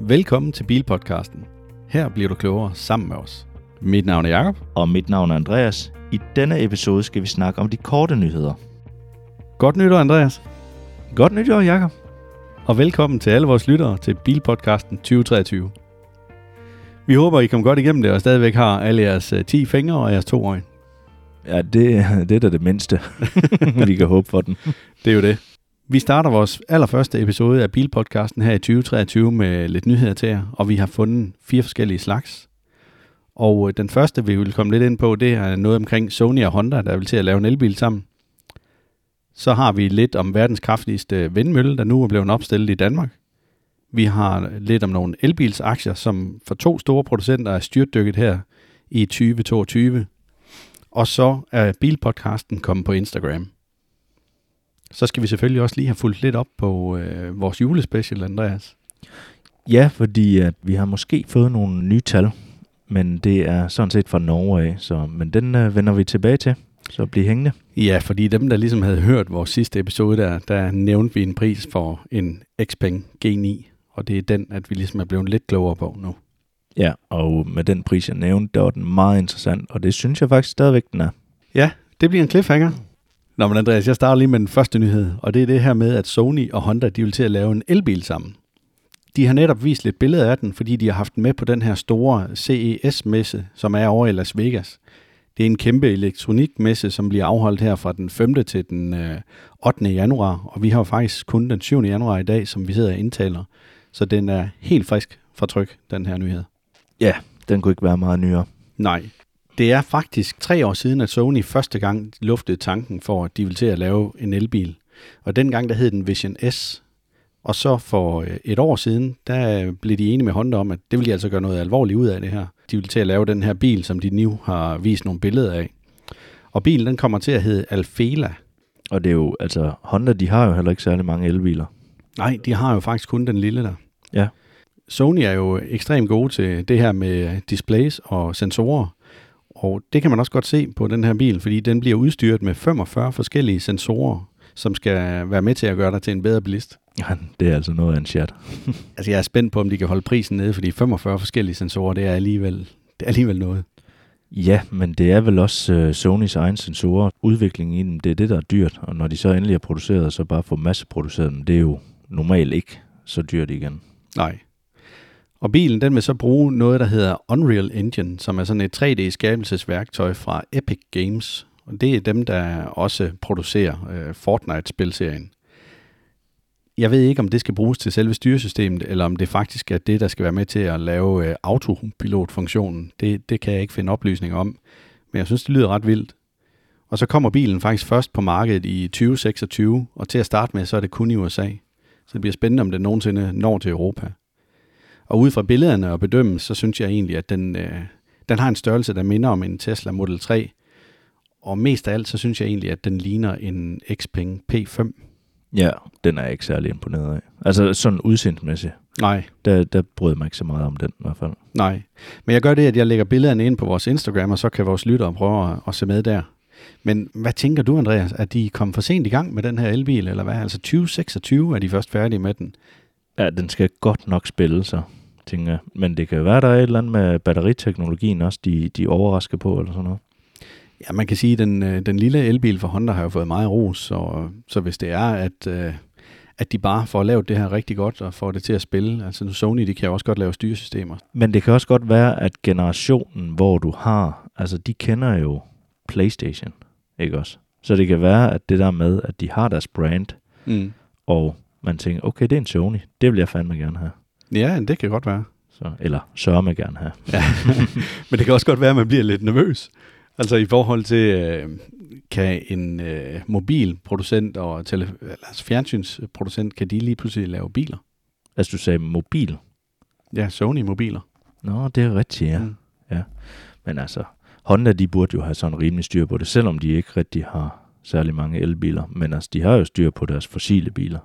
Velkommen til Bilpodcasten. Her bliver du klogere sammen med os. Mit navn er Jakob. Og mit navn er Andreas. I denne episode skal vi snakke om de korte nyheder. Godt nytår, Andreas. Godt nytår, Jakob. Og velkommen til alle vores lyttere til Bilpodcasten 2023. Vi håber, I kom godt igennem det og stadigvæk har alle jeres øh, 10 fingre og jeres to øjne. Ja, det, det er da det mindste, vi kan håbe for den. Det er jo det. Vi starter vores allerførste episode af Bilpodcasten her i 2023 med lidt nyheder til jer, og vi har fundet fire forskellige slags. Og øh, den første, vi vil komme lidt ind på, det er noget omkring Sony og Honda, der vil til at lave en elbil sammen. Så har vi lidt om verdens kraftigste vindmølle, der nu er blevet opstillet i Danmark. Vi har lidt om nogle elbilsaktier, som for to store producenter er styrtdykket her i 2022. Og så er Bilpodcasten kommet på Instagram. Så skal vi selvfølgelig også lige have fulgt lidt op på øh, vores julespecial, Andreas. Ja, fordi at vi har måske fået nogle nye tal, men det er sådan set fra Norge af, så, men den øh, vender vi tilbage til, så bliv hængende. Ja, fordi dem, der ligesom havde hørt vores sidste episode, der, der nævnte vi en pris for en Xpeng G9, og det er den, at vi ligesom er blevet lidt klogere på nu. Ja, og med den pris, jeg nævnte, der var den meget interessant, og det synes jeg faktisk stadigvæk, den er. Ja, det bliver en cliffhanger. Nå, men Andreas, jeg starter lige med den første nyhed, og det er det her med, at Sony og Honda, de vil til at lave en elbil sammen. De har netop vist lidt billeder af den, fordi de har haft den med på den her store CES-messe, som er over i Las Vegas. Det er en kæmpe elektronikmesse, som bliver afholdt her fra den 5. til den 8. januar, og vi har jo faktisk kun den 7. januar i dag, som vi sidder og indtaler. Så den er helt frisk fra tryk, den her nyhed. Ja, den kunne ikke være meget nyere. Nej. Det er faktisk tre år siden, at Sony første gang luftede tanken for, at de ville til at lave en elbil. Og dengang der hed den Vision S. Og så for øh, et år siden, der blev de enige med Honda om, at det ville de altså gøre noget alvorligt ud af det her. De ville til at lave den her bil, som de nu har vist nogle billeder af. Og bilen den kommer til at hedde Alfela. Og det er jo, altså Honda, de har jo heller ikke særlig mange elbiler. Nej, de har jo faktisk kun den lille der. Ja. Sony er jo ekstremt gode til det her med displays og sensorer. Og det kan man også godt se på den her bil, fordi den bliver udstyret med 45 forskellige sensorer, som skal være med til at gøre dig til en bedre bilist. Ja, det er altså noget af en chat. altså jeg er spændt på, om de kan holde prisen nede, fordi 45 forskellige sensorer, det er alligevel, det er alligevel noget. Ja, men det er vel også uh, Sonys egen sensorer. Udviklingen i dem, det er det, der er dyrt. Og når de så endelig er produceret, så bare få masseproduceret dem, det er jo normalt ikke så dyrt igen. Nej. Og bilen den vil så bruge noget, der hedder Unreal Engine, som er sådan et 3D-skabelsesværktøj fra Epic Games. Og det er dem, der også producerer øh, Fortnite-spilserien. Jeg ved ikke, om det skal bruges til selve styresystemet, eller om det faktisk er det, der skal være med til at lave øh, autopilot-funktionen. Det, det kan jeg ikke finde oplysninger om, men jeg synes, det lyder ret vildt. Og så kommer bilen faktisk først på markedet i 2026, og til at starte med, så er det kun i USA. Så det bliver spændende, om den nogensinde når til Europa. Og ud fra billederne og bedømmes, så synes jeg egentlig, at den, øh, den har en størrelse, der minder om en Tesla Model 3. Og mest af alt, så synes jeg egentlig, at den ligner en Xpeng P5. Ja, den er jeg ikke særlig imponeret af. Altså sådan udseendsmæssigt. Nej. Der, der bryder mig ikke så meget om den i hvert fald. Nej. Men jeg gør det, at jeg lægger billederne ind på vores Instagram, og så kan vores lyttere prøve at, at se med der. Men hvad tænker du, Andreas? Er de kommet for sent i gang med den her elbil, eller hvad? Altså 2026 er de først færdige med den. Ja, den skal godt nok spille sig, tænker jeg. Men det kan jo være, der er et eller andet med batteriteknologien også, de, de overrasker på, eller sådan noget. Ja, man kan sige, at den, øh, den lille elbil fra Honda har jo fået meget ros, så, så hvis det er, at, øh, at de bare får lavet det her rigtig godt og får det til at spille, altså nu Sony, de kan jo også godt lave styresystemer. Men det kan også godt være, at generationen, hvor du har, altså de kender jo Playstation, ikke også? Så det kan være, at det der med, at de har deres brand, mm. og man tænker, okay, det er en Sony, det vil jeg fandme gerne have. Ja, det kan godt være. Så, eller sørge med gerne have. Ja. Men det kan også godt være, at man bliver lidt nervøs. Altså i forhold til, øh, kan en øh, mobilproducent og tele, altså fjernsynsproducent, kan de lige pludselig lave biler? Altså du sagde mobil? Ja, Sony-mobiler. Nå, det er rigtigt, ja. Mm. ja. Men altså, Honda, de burde jo have sådan rimelig styr på det, selvom de ikke rigtig har særlig mange elbiler. Men altså, de har jo styr på deres fossile biler.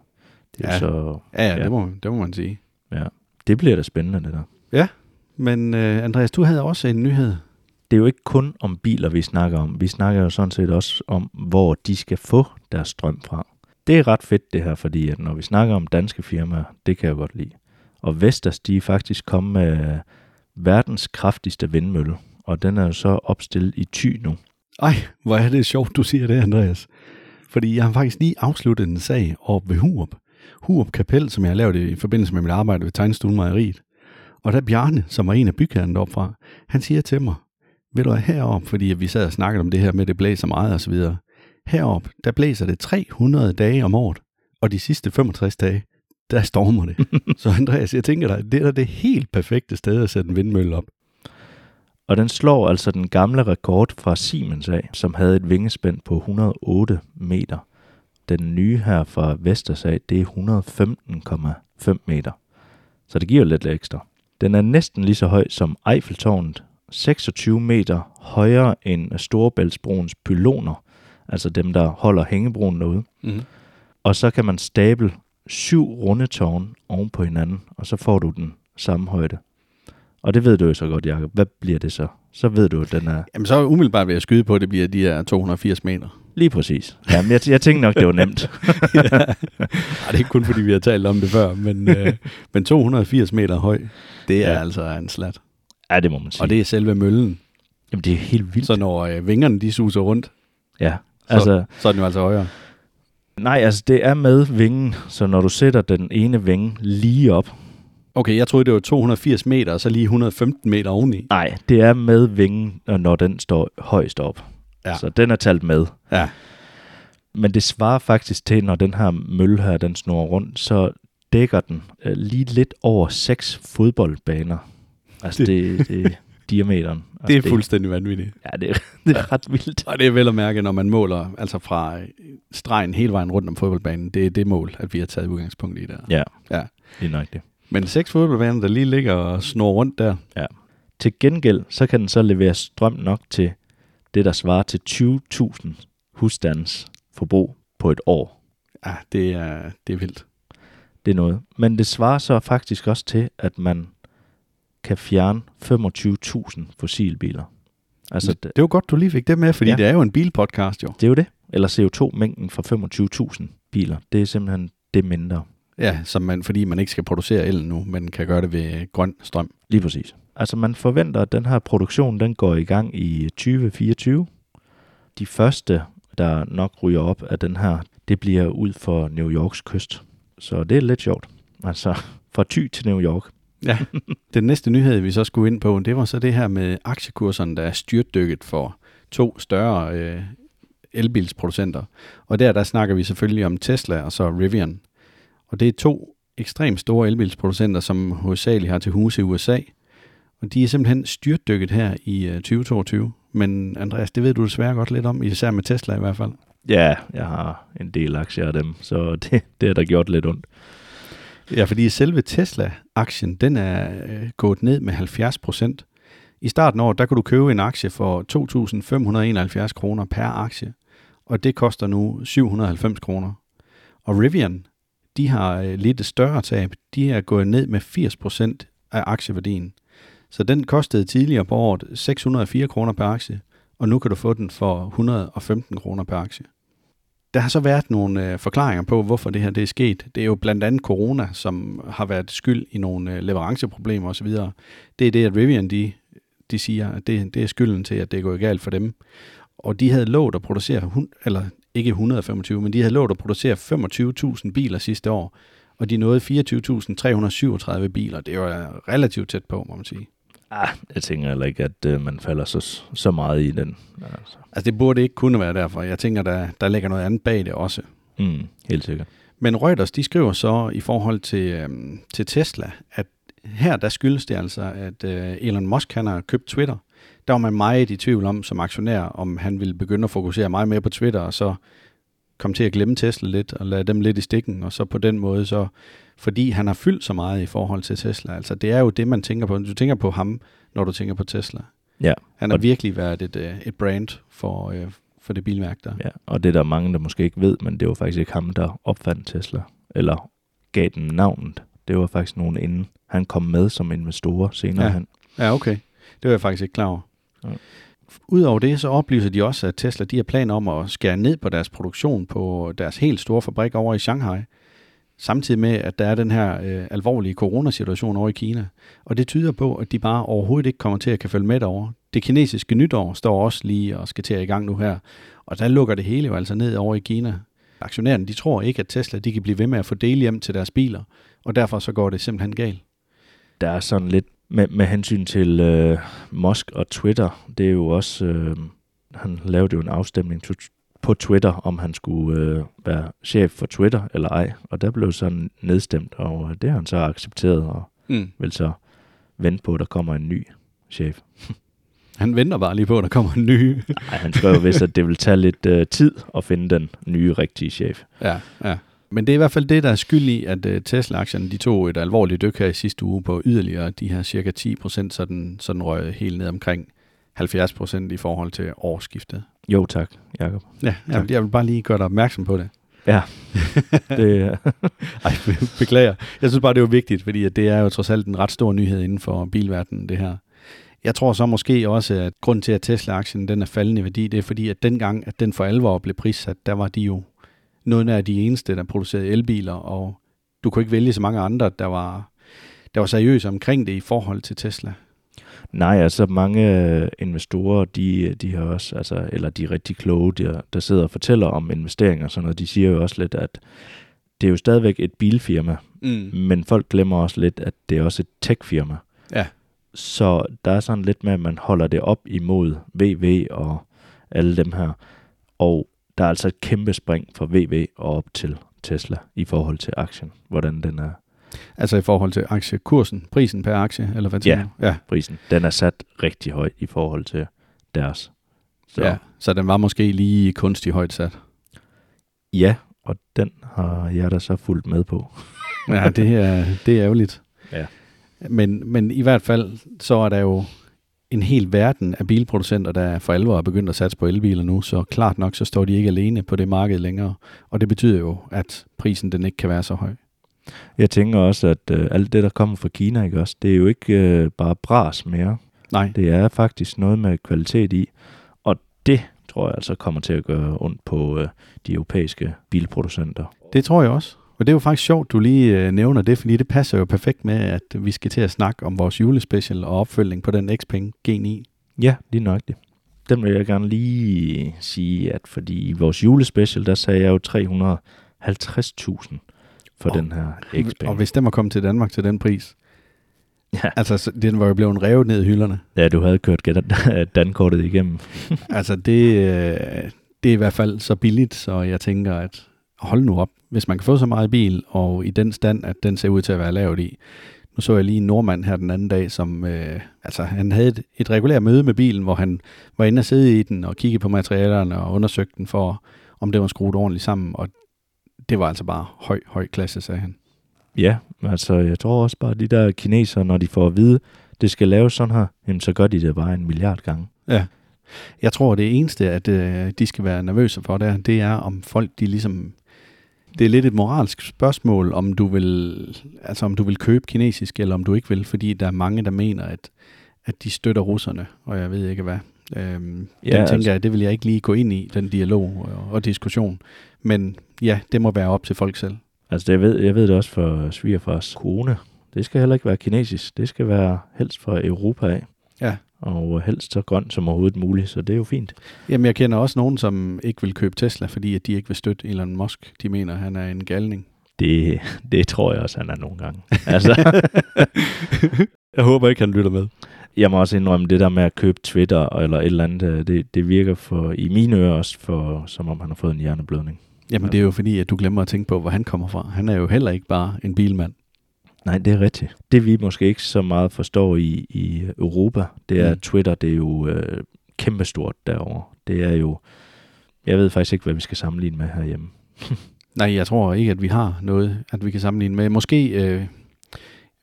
Det er ja. Så, ja, ja, ja. Det, må, det må man sige. Ja, det bliver da spændende, det der. Ja, men uh, Andreas, du havde også en nyhed. Det er jo ikke kun om biler, vi snakker om. Vi snakker jo sådan set også om, hvor de skal få deres strøm fra. Det er ret fedt det her, fordi at når vi snakker om danske firmaer, det kan jeg godt lide. Og Vestas, de er faktisk kommet med verdens kraftigste vindmølle, og den er jo så opstillet i Thy nu. Ej, hvor er det sjovt, du siger det, Andreas. Fordi jeg har faktisk lige afsluttet en sag op ved Hurup. Hurup Kapel, som jeg har lavet i forbindelse med mit arbejde ved Tegnestuen Mejeriet. Og der Bjarne, som var en af bygherren deroppe fra, han siger til mig, ved du herop, fordi vi sad og snakkede om det her med, at det blæser meget og så videre. Herop, der blæser det 300 dage om året, og de sidste 65 dage, der stormer det. så Andreas, jeg tænker dig, det er da det helt perfekte sted at sætte en vindmølle op. Og den slår altså den gamle rekord fra Siemens af, som havde et vingespænd på 108 meter. Den nye her fra Vestas af, det er 115,5 meter. Så det giver lidt ekstra. Den er næsten lige så høj som Eiffeltårnet, 26 meter højere end Storebæltsbroens pyloner, altså dem, der holder hængebroen derude. Mm-hmm. Og så kan man stable syv runde tårn oven på hinanden, og så får du den samme højde. Og det ved du jo så godt, Jacob. Hvad bliver det så? Så ved du, at den er... Jamen så umiddelbart vil jeg skyde på, at det bliver de her 280 meter. Lige præcis. Jamen, jeg, jeg tænkte nok, det var nemt. ja. Ej, det er ikke kun, fordi vi har talt om det før, men, øh, men 280 meter høj, det er ja. altså en slat. Ja, det må man sige. Og det er selve møllen. Jamen, det er helt vildt. Så når øh, vingerne de suser rundt, ja. altså, så, så er den jo altså højere. Nej, altså det er med vingen, så når du sætter den ene vinge lige op. Okay, jeg troede, det var 280 meter, og så lige 115 meter oveni. Nej, det er med vingen, når den står højst op. Ja. Så den er talt med. Ja. Men det svarer faktisk til, når den her mølle her, den snor rundt, så dækker den øh, lige lidt over seks fodboldbaner. Altså det, det, det diameteren. Altså det er det, fuldstændig vanvittigt. Ja, det er, det er ret vildt. Og det er vel at mærke, når man måler altså fra stregen hele vejen rundt om fodboldbanen. Det er det mål, at vi har taget udgangspunkt i der. Ja, ja. det er nok det. Men seks fodboldbaner, der lige ligger og snor rundt der. Ja. Til gengæld, så kan den så levere strøm nok til det, der svarer til 20.000 husstands forbrug på et år. Ja, det er, det er vildt. Det er noget. Men det svarer så faktisk også til, at man kan fjerne 25.000 fossilbiler. Altså, det, er jo godt, du lige fik det med, fordi ja. det er jo en bilpodcast jo. Det er jo det. Eller CO2-mængden fra 25.000 biler, det er simpelthen det mindre. Ja, som man, fordi man ikke skal producere el nu, men kan gøre det ved grøn strøm. Lige præcis. Altså man forventer, at den her produktion den går i gang i 2024. De første, der nok ryger op af den her, det bliver ud for New Yorks kyst. Så det er lidt sjovt. Altså fra Thy til New York. Ja, den næste nyhed, vi så skulle ind på, det var så det her med aktiekurserne, der er styrtdykket for to større øh, elbilsproducenter. Og der, der snakker vi selvfølgelig om Tesla og så Rivian. Og det er to ekstremt store elbilsproducenter, som hovedsageligt har til huse i USA. Og de er simpelthen styrtdykket her i 2022. Men Andreas, det ved du desværre godt lidt om, især med Tesla i hvert fald. Ja, jeg har en del aktier af dem, så det, det har da gjort lidt ondt. Ja, fordi selve Tesla-aktien, den er øh, gået ned med 70 procent. I starten af året, der kunne du købe en aktie for 2.571 kroner per aktie, og det koster nu 790 kroner. Og Rivian, de har øh, lidt større tab. De er gået ned med 80 procent af aktieværdien. Så den kostede tidligere på året 604 kroner per aktie, og nu kan du få den for 115 kroner per aktie. Der har så været nogle øh, forklaringer på, hvorfor det her det er sket. Det er jo blandt andet corona, som har været skyld i nogle øh, leveranceproblemer osv. Det er det, at Rivian de, de siger, at det, det er skylden til, at det er gået galt for dem. Og de havde lovet at producere, eller ikke 125, men de havde lovet at producere 25.000 biler sidste år, og de nåede 24.337 biler. Det er jo øh, relativt tæt på, må man sige. Ah, jeg tænker heller ikke, at øh, man falder så, så meget i den. Altså. altså, det burde ikke kunne være derfor. Jeg tænker, der, der ligger noget andet bag det også. Mm, helt sikkert. Men Reuters, de skriver så i forhold til, øhm, til Tesla, at her der skyldes det altså, at øh, Elon Musk han har købt Twitter. Der var man meget i tvivl om som aktionær, om han ville begynde at fokusere meget mere på Twitter, og så komme til at glemme Tesla lidt, og lade dem lidt i stikken, og så på den måde så fordi han har fyldt så meget i forhold til Tesla. Altså det er jo det, man tænker på. Du tænker på ham, når du tænker på Tesla. Ja. Han har virkelig været et, øh, et brand for, øh, for det bilmærke der. Ja, og det er der mange, der måske ikke ved, men det var faktisk ikke ham, der opfandt Tesla, eller gav den navnet. Det var faktisk nogen inden. Han kom med som investor senere ja. hen. Ja, okay. Det var jeg faktisk ikke klar over. Ja. Udover det, så oplyser de også, at Tesla de har planer om at skære ned på deres produktion på deres helt store fabrik over i Shanghai. samtidig med, at der er den her øh, alvorlige coronasituation over i Kina. Og det tyder på, at de bare overhovedet ikke kommer til at kan følge med derovre. Det kinesiske nytår står også lige og skal til at i gang nu her. Og der lukker det hele jo altså ned over i Kina. Aktionærerne, de tror ikke, at Tesla de kan blive ved med at få dele hjem til deres biler, og derfor så går det simpelthen galt. Der er sådan lidt med, med hensyn til øh, Musk og Twitter, det er jo også, øh, han lavede jo en afstemning på Twitter, om han skulle øh, være chef for Twitter eller ej, og der blev sådan nedstemt, og det har han så accepteret, og mm. vil så vente på, at der kommer en ny chef. Han venter bare lige på, at der kommer en ny. Nej, han skrev vist, at det vil tage lidt øh, tid at finde den nye rigtige chef. Ja, ja. Men det er i hvert fald det, der er skyld i, at uh, Tesla-aktierne de tog et alvorligt dyk her i sidste uge på yderligere de her cirka 10 procent, så den, så den røg helt ned omkring 70 procent i forhold til årsskiftet. Jo tak, Jacob. Ja, tak. jeg vil bare lige gøre dig opmærksom på det. Ja. det, Ej, beklager. Jeg synes bare, det er vigtigt, fordi det er jo trods alt en ret stor nyhed inden for bilverdenen, det her. Jeg tror så måske også, at grund til, at Tesla-aktien den er faldende i værdi, det er fordi, at dengang, at den for alvor blev prissat, der var de jo noget af de eneste, der producerede elbiler, og du kunne ikke vælge så mange andre, der var, der var seriøse omkring det i forhold til Tesla. Nej, altså mange øh, investorer, de, de har også, altså, eller de er rigtig kloge, der, der sidder og fortæller om investeringer og sådan noget, de siger jo også lidt, at det er jo stadigvæk et bilfirma, mm. men folk glemmer også lidt, at det er også et techfirma. Ja. Så der er sådan lidt med, at man holder det op imod VV og alle dem her. Og der er altså et kæmpe spring fra VV og op til Tesla i forhold til aktien, hvordan den er. Altså i forhold til aktiekursen, prisen per aktie, eller hvad ja, ja, prisen. Den er sat rigtig højt i forhold til deres. Så. Ja, så den var måske lige kunstigt højt sat. Ja, og den har jeg da så fulgt med på. ja, det er, det er ærgerligt. Ja. Men, men i hvert fald, så er der jo en hel verden af bilproducenter, der for alvor er begyndt at satse på elbiler nu, så klart nok, så står de ikke alene på det marked længere. Og det betyder jo, at prisen den ikke kan være så høj. Jeg tænker også, at øh, alt det, der kommer fra Kina, ikke også, det er jo ikke øh, bare bras mere. Nej. Det er faktisk noget med kvalitet i. Og det tror jeg altså kommer til at gøre ondt på øh, de europæiske bilproducenter. Det tror jeg også. Og det er jo faktisk sjovt, du lige øh, nævner det, fordi det passer jo perfekt med, at vi skal til at snakke om vores julespecial og opfølging på den Xpeng G9. Ja, lige nok det. Den vil jeg gerne lige sige, at fordi i vores julespecial, der sagde jeg jo 350.000 for og, den her Xpeng. Og hvis den var kommet til Danmark til den pris, Ja. Altså, den var jo blevet revet ned i hylderne. Ja, du havde kørt dankortet igennem. altså, det, øh, det er i hvert fald så billigt, så jeg tænker, at hold nu op, hvis man kan få så meget bil, og i den stand, at den ser ud til at være lavet i. Nu så jeg lige en nordmand her den anden dag, som øh, altså, han havde et, et regulært møde med bilen, hvor han var inde og sidde i den og kigge på materialerne og undersøgte den for, om det var skruet ordentligt sammen, og det var altså bare høj, høj klasse, sagde han. Ja, altså jeg tror også bare, at de der kinesere, når de får at vide, det skal laves sådan her, jamen, så gør de det bare en milliard gange. Ja. Jeg tror, det eneste, at øh, de skal være nervøse for, der, det er, om folk de ligesom det er lidt et moralsk spørgsmål, om du vil, altså om du vil købe kinesisk, eller om du ikke vil, fordi der er mange, der mener, at, at de støtter russerne, og jeg ved ikke hvad. Øhm, ja, den tænker altså. jeg, det vil jeg ikke lige gå ind i, den dialog og, og diskussion. Men ja, det må være op til folk selv. Altså jeg ved, jeg ved det også for svigerfars kone. Det skal heller ikke være kinesisk. Det skal være helst fra Europa af. Ja og helst så grønt som overhovedet muligt, så det er jo fint. Jamen, jeg kender også nogen, som ikke vil købe Tesla, fordi at de ikke vil støtte Elon Musk. De mener, at han er en galning. Det, det tror jeg også, han er nogle gange. Altså. jeg håber ikke, han lytter med. Jeg må også indrømme, det der med at købe Twitter eller et eller andet, øh, det, det virker for, i mine ører også, for, som om han har fået en hjerneblødning. Jamen, det er jo fordi, at du glemmer at tænke på, hvor han kommer fra. Han er jo heller ikke bare en bilmand. Nej, det er rigtigt. Det vi måske ikke så meget forstår i, i Europa, det er, mm. Twitter, det er jo øh, kæmpestort derovre. Det er jo, jeg ved faktisk ikke, hvad vi skal sammenligne med herhjemme. Nej, jeg tror ikke, at vi har noget, at vi kan sammenligne med. Måske, øh,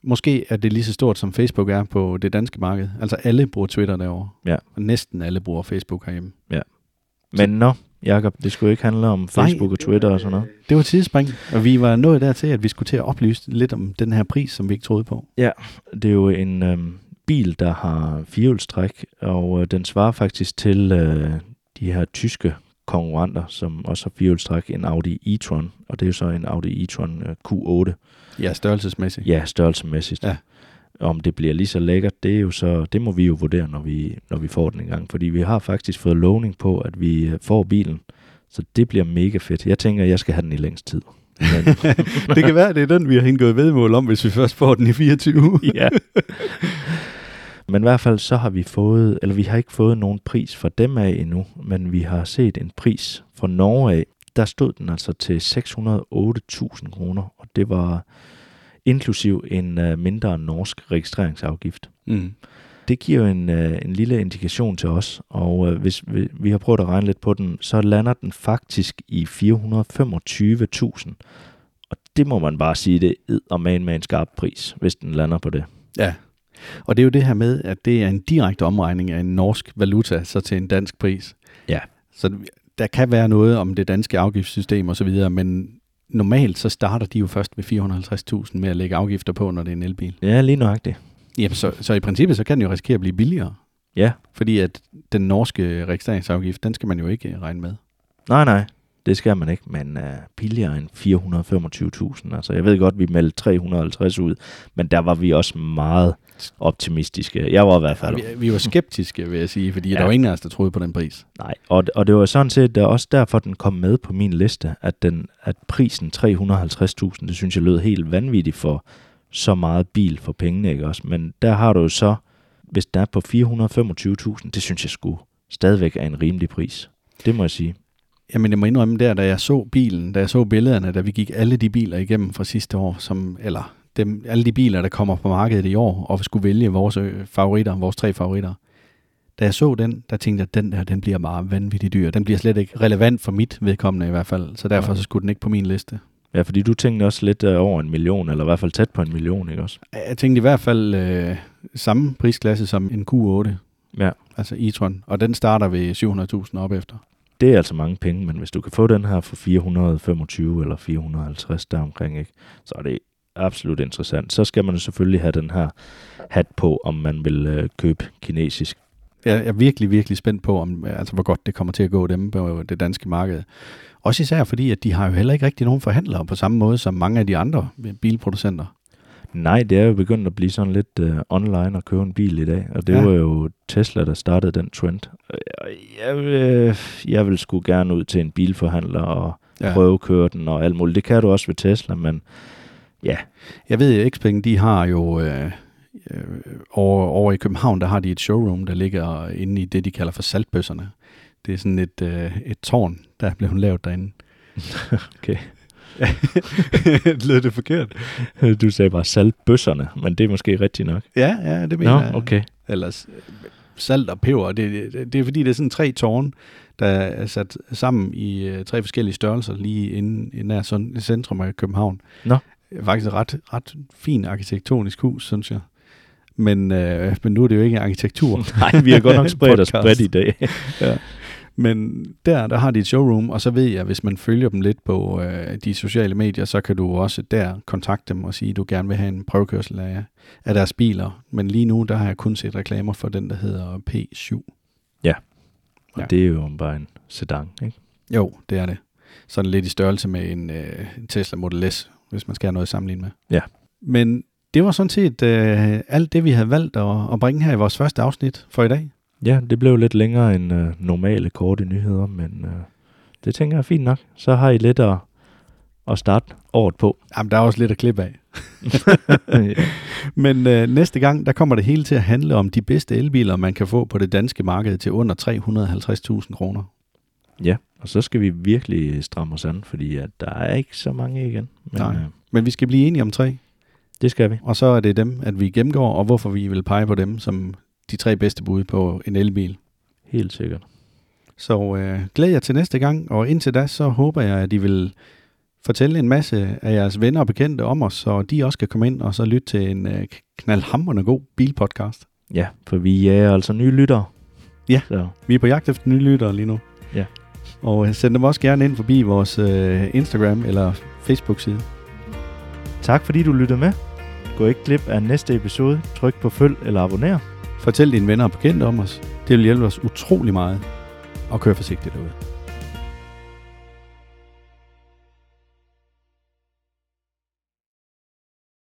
måske er det lige så stort, som Facebook er på det danske marked. Altså alle bruger Twitter derovre. Ja. Og næsten alle bruger Facebook herhjemme. Ja. Men nå, Jakob, det skulle ikke handle om Facebook Nej, og Twitter og sådan noget. Det var tidsspring, og vi var nået dertil, at vi skulle til at oplyse lidt om den her pris, som vi ikke troede på. Ja, det er jo en øhm, bil, der har firehjulstræk, og øh, den svarer faktisk til øh, de her tyske konkurrenter, som også har firehjulstræk, en Audi e-tron, og det er jo så en Audi e-tron øh, Q8. Ja, størrelsesmæssigt. Ja, størrelsemæssigt. Ja. Om det bliver lige så lækkert, det er jo så, det må vi jo vurdere, når vi, når vi får den en gang. Fordi vi har faktisk fået lovning på, at vi øh, får bilen. Så det bliver mega fedt. Jeg tænker, at jeg skal have den i længst tid. Det kan være, det er den, vi har indgået vedmål om, hvis vi først får den i 24. ja. Men i hvert fald så har vi fået, eller vi har ikke fået nogen pris for dem af endnu, men vi har set en pris fra Norge af. Der stod den altså til 608.000 kroner, og det var inklusiv en uh, mindre norsk registreringsafgift. Mm. Det giver jo en, uh, en lille indikation til os, og uh, hvis vi, vi har prøvet at regne lidt på den, så lander den faktisk i 425.000. Og det må man bare sige, det er man med en skarp pris, hvis den lander på det. Ja, og det er jo det her med, at det er en direkte omregning af en norsk valuta, så til en dansk pris. Ja. Så der kan være noget om det danske afgiftssystem osv., men normalt så starter de jo først ved 450.000 med at lægge afgifter på, når det er en elbil. Ja, lige nøjagtigt. Jamen, så, så i princippet så kan den jo risikere at blive billigere. Ja. Fordi at den norske registreringsafgift, den skal man jo ikke regne med. Nej, nej. Det skal man ikke, men uh, billigere end 425.000. Altså, jeg ved godt, vi meldte 350 ud, men der var vi også meget optimistiske. Jeg var i hvert fald. Vi, vi var skeptiske, vil jeg sige, fordi ja. der var ingen af os, der troede på den pris. Nej, og, og det var sådan set også derfor, den kom med på min liste, at, den, at prisen 350.000, det synes jeg lød helt vanvittigt for så meget bil for pengene, ikke også? Men der har du jo så, hvis den er på 425.000, det synes jeg skulle stadigvæk er en rimelig pris. Det må jeg sige. Jamen, jeg må indrømme der, da jeg så bilen, da jeg så billederne, da vi gik alle de biler igennem fra sidste år, som, eller dem, alle de biler, der kommer på markedet i år, og skulle vælge vores øh, favoritter, vores tre favoritter. Da jeg så den, der tænkte jeg, at den der, den bliver bare vanvittigt dyr. Den bliver slet ikke relevant for mit vedkommende i hvert fald, så derfor så skulle den ikke på min liste. Ja, fordi du tænkte også lidt øh, over en million, eller i hvert fald tæt på en million, ikke også? Jeg tænkte i hvert fald øh, samme prisklasse som en Q8. Ja. Altså e-tron. Og den starter ved 700.000 op efter. Det er altså mange penge, men hvis du kan få den her for 425 eller 450 deromkring, ikke, så er det absolut interessant. Så skal man selvfølgelig have den her hat på, om man vil øh, købe kinesisk. Jeg er virkelig, virkelig spændt på, om, altså, hvor godt det kommer til at gå dem på det danske marked. Også især fordi, at de har jo heller ikke rigtig nogen forhandlere på samme måde som mange af de andre bilproducenter. Nej, det er jo begyndt at blive sådan lidt uh, online at købe en bil i dag, og det ja. var jo Tesla, der startede den trend. Jeg, vil, jeg vil sgu gerne ud til en bilforhandler og ja. prøve at køre den og alt muligt. Det kan du også ved Tesla, men ja. Jeg ved, at Xpeng, de har jo øh, øh, over, over i København, der har de et showroom, der ligger inde i det, de kalder for saltbøsserne. Det er sådan et, øh, et tårn, der er blevet lavet derinde. okay. Lød det forkert? Du sagde bare saltbøsserne, men det er måske rigtigt nok. Ja, ja, det mener Nå, jeg. okay. Eller salt og peber. Det, det, det er fordi, det er sådan tre tårne, der er sat sammen i uh, tre forskellige størrelser lige inde, i nær sådan, centrum af København. Nå. Faktisk et ret, ret fin arkitektonisk hus, synes jeg. Men, øh, men nu er det jo ikke arkitektur. Nej, vi har godt nok spredt os bredt i dag. ja. Men der, der har de et showroom, og så ved jeg, hvis man følger dem lidt på øh, de sociale medier, så kan du også der kontakte dem og sige, at du gerne vil have en prøvekørsel af, af deres biler. Men lige nu, der har jeg kun set reklamer for den, der hedder P7. Ja, og ja. det er jo bare en sedan, ikke? Jo, det er det. Sådan lidt i størrelse med en, øh, en Tesla Model S, hvis man skal have noget at sammenligne med. Ja. Men det var sådan set øh, alt det, vi havde valgt at, at bringe her i vores første afsnit for i dag. Ja, det blev lidt længere end øh, normale korte nyheder, men øh, det tænker jeg er fint nok. Så har I lidt at, at starte året på. Jamen, der er også lidt at klippe af. Men øh, næste gang, der kommer det hele til at handle om de bedste elbiler, man kan få på det danske marked til under 350.000 kroner. Ja, og så skal vi virkelig stramme os an, fordi at der er ikke så mange igen. Men, Nej, øh, men vi skal blive enige om tre. Det skal vi. Og så er det dem, at vi gennemgår, og hvorfor vi vil pege på dem som de tre bedste bud på en elbil. Helt sikkert. Så øh, glæder jeg til næste gang, og indtil da, så håber jeg, at I vil fortælle en masse af jeres venner og bekendte om os, så de også kan komme ind og så lytte til en øh, knaldhamrende god bilpodcast. Ja, for vi er altså nye lyttere. Ja, så. vi er på jagt efter nye lyttere lige nu. Ja. Og send dem også gerne ind forbi vores øh, Instagram eller Facebook-side. Tak fordi du lyttede med. Gå ikke glip af næste episode. Tryk på følg eller abonner. Fortæl dine venner og bekendte om os. Det vil hjælpe os utrolig meget. Og kør forsigtigt derude.